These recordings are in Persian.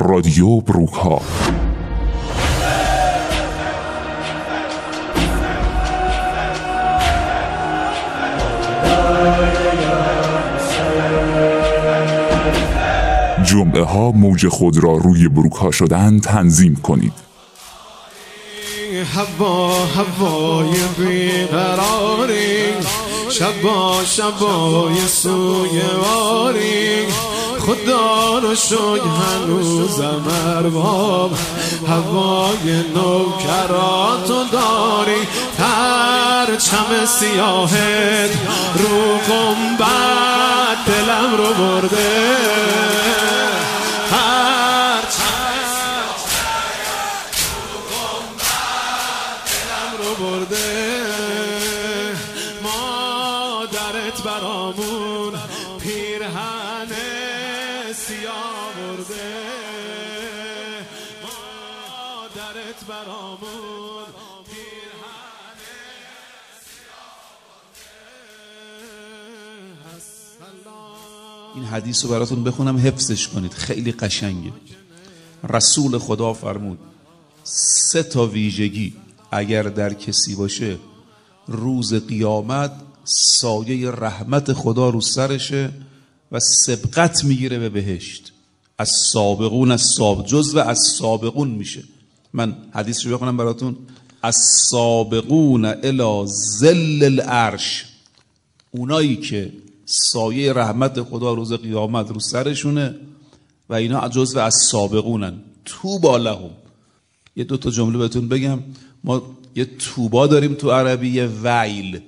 رادیو بروکها جمعه ها موج خود را روی بروک شدن تنظیم کنید. هوا هوای بیقراری. شبا شبای سوی واری. خدا رو شوی هنوزم ارباب هوای نوکراتو داری. پرچم سیاهت رو گنبد دلم رو برده. حدیث رو براتون بخونم حفظش کنید. خیلی قشنگه. رسول خدا فرمود سه تا ویژگی اگر در کسی باشه روز قیامت سایه رحمت خدا رو سرشه و سبقت می‌گیره به بهشت. از سابقون از ساب جز و از سابقون میشه. من حدیث رو بخونم براتون. از سابقون الى زل العرش. اونایی که سایه رحمت خدا روز قیامت رو سرشونه و اینا جزو از سابقونن. تو بالهم یه دو تا جمله بهتون بگم. ما یه توبا داریم تو عربی یه ویل.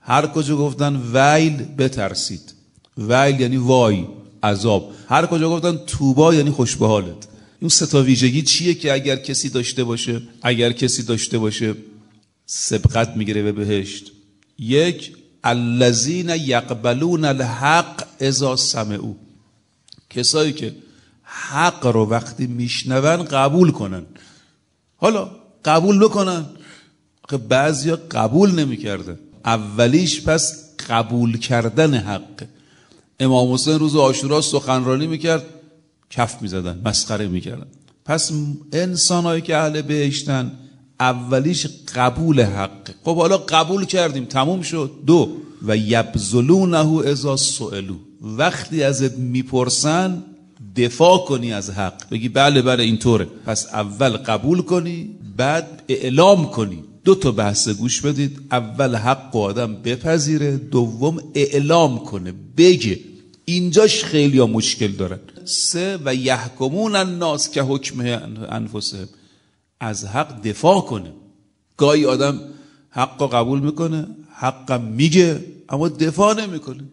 هر کجا گفتن ویل بترسید. ویل یعنی وای عذاب. هر کجا گفتن توبا یعنی خوش به حالت این سه تا ویژگی چیه که اگر کسی داشته باشه اگر کسی داشته باشه سبقت می‌گیره به بهشت. یک الذین یقبلون الحق اذا سمعوا. کسایی که حق رو وقتی میشنون قبول کنن. حالا قبول بکنن که بعضیا قبول نمی‌کردن. اولیش پس قبول کردن حق. امام حسین روز آشورا سخنرانی می‌کرد کف می‌زدن مسخره می‌کردن. پس انسانهایی که اهل بهشتن اولیش قبول حق. خب حالا قبول کردیم تموم شد. دو و یبذلونه اذا سئلو. وقتی ازت می‌پرسن دفاع کنی از حق. بگی بله بله اینطوره. پس اول قبول کنی بعد اعلام کنی. دو تا بحث گوش بدید. اول حق و آدم بپذیره دوم اعلام کنه. بگه اینجاش خیلی مشکل دارن. سه و یحکمون الناس که حکم انفسهم. از حق دفاع کنه. گاهی آدم حق قبول می‌کنه حق میگه اما دفاع نمی‌کنه.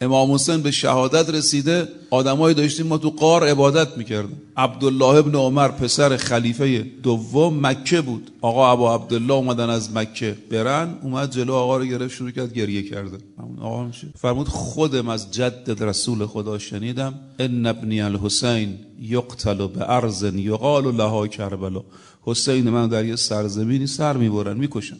امام حسین به شهادت رسیده آدمایی داشتیم ما تو قار عبادت می‌کردیم. عبدالله ابن عمر پسر خلیفه دوم مکه بود. آقا ابا عبدالله اومدن از مکه برن اومد جلو آقا رو گرفت شروع کرد گریه کرده آقا میشه فرمود خودم از جد رسول خدا شنیدم. ان ابنی الحسین یقتل به ارض یقال لها کربلا. حسین من در یه سرزمینی سر می‌برن می‌کشن.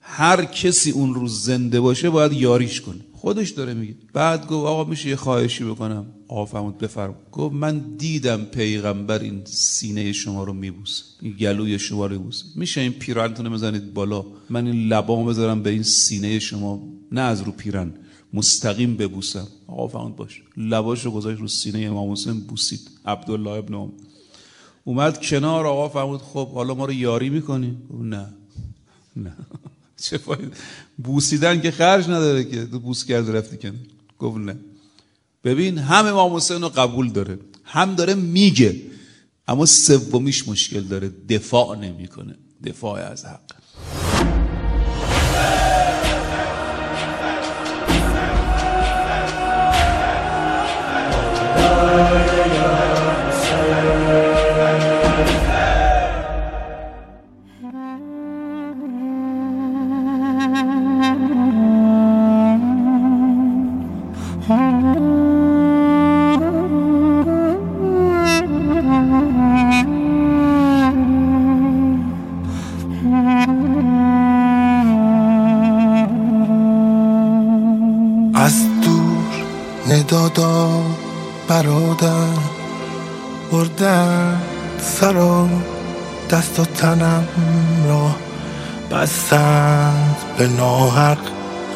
هر کسی اون روز زنده باشه باید یاریش کنه. خودش داره میگه. بعد گفت آقا میشه یه خواهشی بکنم. آقا فرمود بفرم گفت من دیدم پیغمبر این سینه شما رو میبوسه. این گلوی شما رو میبوسه. میشه این پیرانتون بزنید بالا. من این لبامو بذارم به این سینه شما. نه از رو پیرن مستقیم ببوسم. آقا فرمود باش. لباش رو گذاشت رو سینه امام حسین بوسید. عبدالله ابن عمر اومد کنار آقا فرمود خب حالا ما رو یاری می‌کنی؟ نه. نه. چه فاید بوسیدن که خرج نداره که. تو بوس کرد رفتی کنه گفت نه. ببین هم امام حسین رو قبول داره هم داره میگه اما سومیش مشکل داره. دفاع نمی‌کنه. دفاع از حق.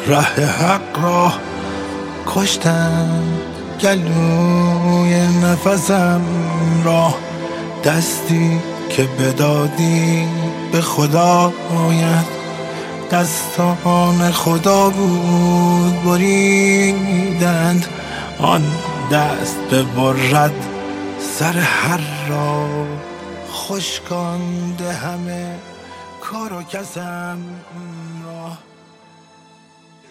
ره حق را کشتن گلوی نفسم را. دستی که بدادی به خدایت دستان خدا بود بریدند. آن دست به برد سر هر را خشکانده همه کار و کسم را.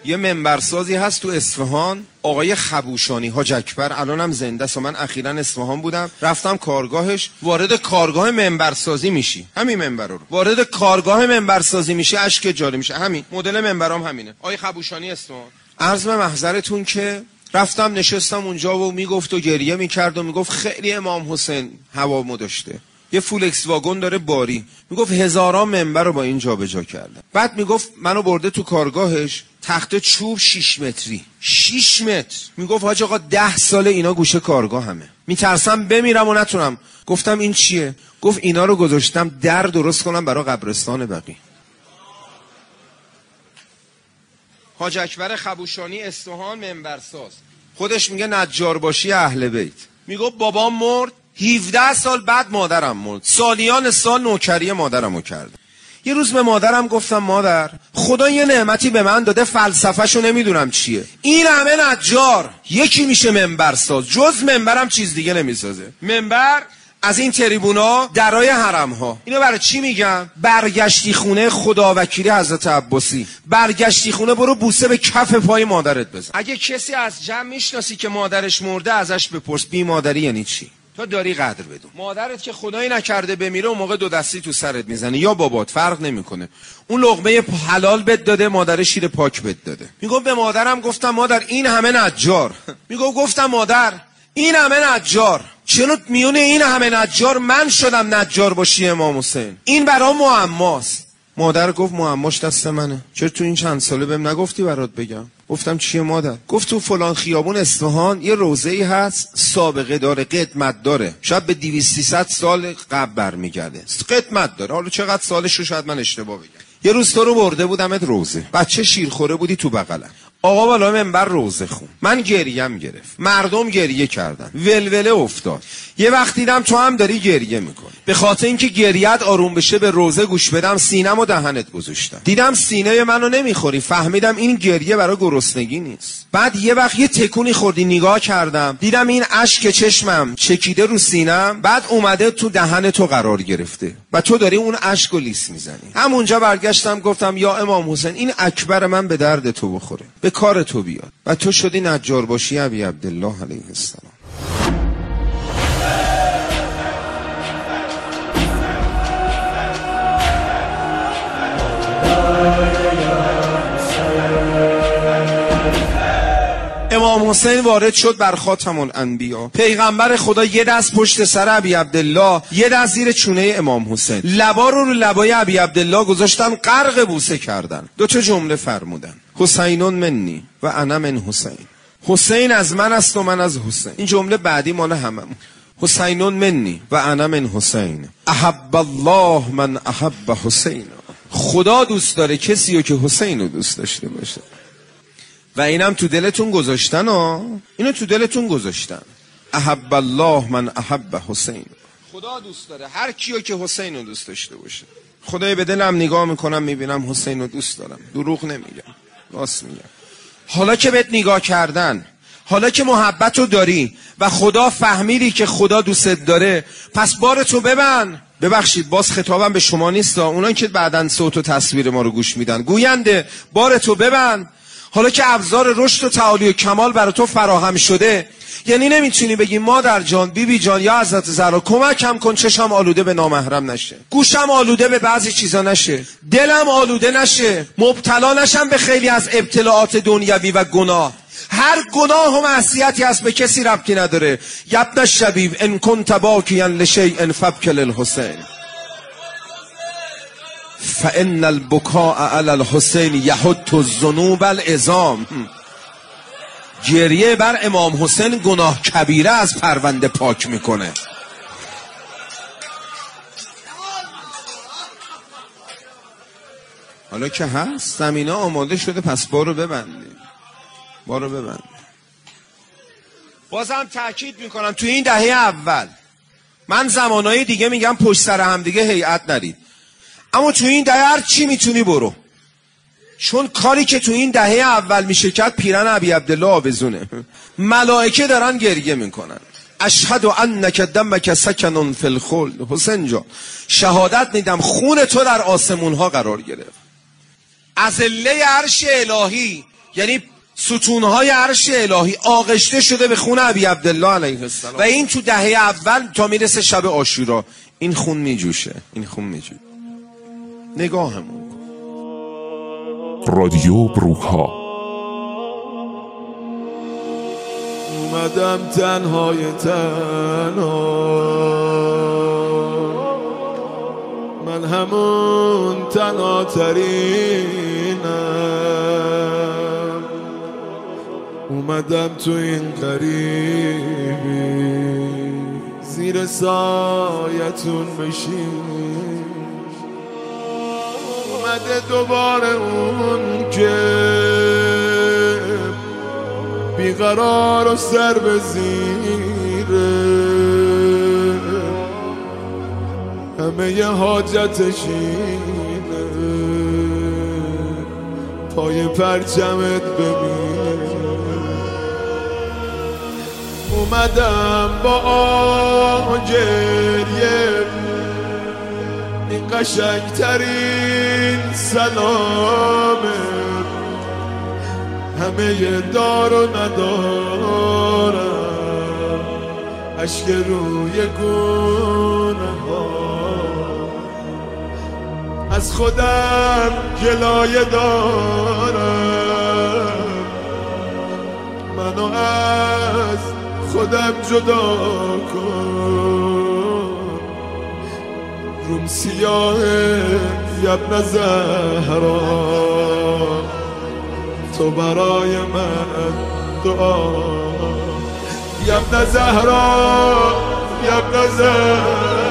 یه منبرسازی هست تو اصفهان. آقای خبوشانی حاج اکبر الانم زنده است و من اخیرا اصفهان بودم. رفتم کارگاهش. وارد کارگاه منبرسازی میشی. همین منبر رو. وارد کارگاه منبرسازی میشی اشک جاری میشه. همین. مدل منبرام همینه. آقای خبوشانی اصفهان. عرض به محضرتون که رفتم نشستم اونجا و می‌گفت و گریه می‌کرد و می‌گفت خیلی امام حسین هوامو داشته. یه فولکس واگن داره باری. می‌گفت هزاران منبر رو با این جابجا کردم بعد می‌گفت منو برده تو کارگاهش تخت چوب 6 متری. 6 متر. می‌گفت حاج آقا ده سال اینا گوشه کارگاه همه. میترسم بمیرم و نتونم. گفتم این چیه؟ گفت اینا رو گذاشتم در درست کنم برای قبرستان بقی. حاج اکبر خبوشانی اصفهان منبرساز. خودش میگه نجار باشی اهل بیت. میگه بابام مرد 17 سال بعد مادرم مرد. سالیان سال نوکری مادرمو کرد. یه روز به مادرم گفتم مادر خدا یه نعمتی به من داده فلسفهشو نمی‌دونم چیه. این همه نجار. یکی میشه منبرساز جز منبرم چیز دیگه نمی‌سازه. منبر از این تریبونا درای حرم ها اینو برای چی میگم؟ برگشتی خونه خدا وکیلی حضرت عباسی. برگشتی خونه برو بوسه به کف پای مادرت بزن. اگه کسی از جمع می‌شناسی که مادرش مرده ازش بپرس بی مادری یعنی چی؟ تا داری قدر بدون. مادرت که خدایی نکرده بمیره اون موقع دو دستی تو سرت می‌زنه. یا بابات فرق نمی‌کنه. اون لقمه حلال بد داده مادر شیر پاک بد داده. می‌گفت به مادرم گفتم مادر این همه نجار. می‌گفت گفتم مادر این همه نجار. چرا میونه این همه نجار؟ من شدم نجار باشی امام حسین. این برام معماست. مادر گفت معماش دست منه. چرا تو این چند ساله بهم نگفتی برات بگم؟ گفتم چیه مادر؟ گفت تو فلان خیابون اصفهان یه روزه ای هست سابقه داره قدمت داره. شاید به 200 سال قبل برمیگرده. قدمت داره. حالا چقدر سالش رو شاید من اشتباه بگم. یه روز تو رو برده بودمت روزه. بچه شیرخوره بودی تو بغلم. آقا بالا منبر روزه خون. من گریم گرفت. مردم گریه کردن. ولوله افتاد. یه وقت دیدم تو هم داری گریه می‌کنی. به خاطر اینکه گریت آروم بشه به روزه گوش بدم سینم و دهنت گذاشتم. دیدم سینه منو نمی‌خوری. فهمیدم این گریه برای گرسنگی نیست. بعد یه وقت یه تکونی خوردی نگاه کردم. دیدم این اشک چشمم چکیده رو سینم بعد اومده تو دهن تو قرار گرفته. و تو داری اون اشک و لیس می‌زنی. همونجا برگشتم گفتم یا امام حسین این اکبر من به درد تو بخوره. به کار تو بیاد. و تو شدی نجار باشی ابی عبدالله علیه السلام. امام حسین وارد شد بر خاتم الانبیا. پیغمبر خدا یه دست پشت سر ابی عبدالله یه دست زیر چونه امام حسین. لبا رو رو لبای ابی عبدالله گذاشتن غرق بوسه کردن. دو تا جمله فرمودن. حسینون منی و انا من حسین. حسین از من است و من از حسین. این جمله بعدی مال هممون. حسینون منی و انا من حسین. احب الله من احب حسین خدا دوست داره کسی رو که حسین رو دوست داشته باشه. و اینم تو دلتون گذاشتن ها؟ اینو تو دلتون گذاشتن. احب الله من احب حسین. خدا دوست داره. هر کیو که حسین رو دوست داشته باشه. خدای به دلم نگاه می‌کنم می‌بینم حسین رو دوست دارم. دروغ نمیگم. راست میگم. حالا که بهت نگاه کردن حالا که محبت رو داری و خدا فهمیدی که خدا دوستت داره پس بار تو ببند. ببخشید باز خطابم به شما نیست اونا که بعدا صوت و تصویر ما رو گوش میدن. گوینده بار تو ببند. حالا که ابزار رشد و تعالی و کمال برای تو فراهم شده یعنی نمی‌تونی بگی مادر جان بیبی بی جان یا حضرت زهرا کمکم کن چشم آلوده به نامحرم نشه. گوشم آلوده به بعضی چیزا نشه. دلم آلوده نشه. مبتلا نشم به خیلی از ابتلاعات دنیوی و گناه. هر گناه و معصیتی هست به کسی ربطی نداره. یبن شبیب ان کنت باکیا لشیء فبکل الحسین. فان البکاء علی الحسین یحط الذنوب العظام. گریه بر امام حسین گناه کبیره از پرونده پاک می‌کنه. حالا که هست زمینا آماده شده پس بارو ببندیم. بارو ببندیم. بازم تاکید می‌کنم تو این دهه اول من زمانهای دیگه میگم پشت سر هم دیگه هیئت نرید اما تو این دهه هر چی می‌تونی برو. چون کاری که تو این دهه اول میشه کرد پیرن عبی عبدالله آوزونه ملائکه دارن گریه می‌کنن. اشهد انک دمک سکن فی حسین جان شهادت میدم خون تو در آسمون ها قرار گرفت. ازله عرش الهی یعنی ستونهای عرش الهی آغشته شده به خون ابی عبدالله علیه السلام. و این تو دهه اول تا می‌رسه شب آشورا این خون میجوشه. این خون میجوشه. نگاهمون کن. رادیو بروکها. اومدم تنهای تنها. من همون تنها ترینم اومدم تو این قریبی زیر سایتون بشین. اومده دوباره اون که بیقرار و سر به زیره. همه ی حاجتش اینه پای پرچمت ببین اومدم با این قشنگترین سلامه همه دار و ندارم. اشک روی گونه ها. از خودم گلایه دارم. منو از خودم جدا کن. روم سیاه یبن زهرا. تو برای من دعا. یبن زهرا یبن زهرا.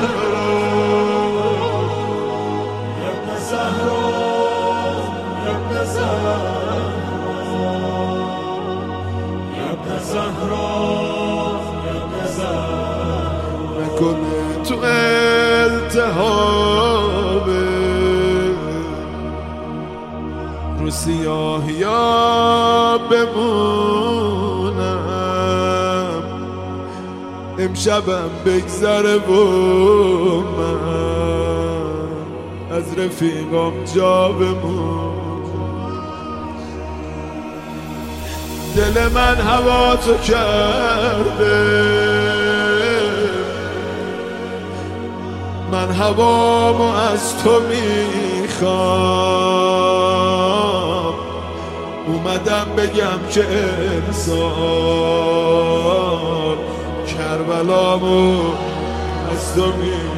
زهرا التهابه رو سیاهیا بمونم. امشبم بگذره و من از رفیقام جا بمون دل من هوا تو کرده. من هوامو از تو می‌خوام. اومدم بگم که انسان کربلامو از تو می‌خوام.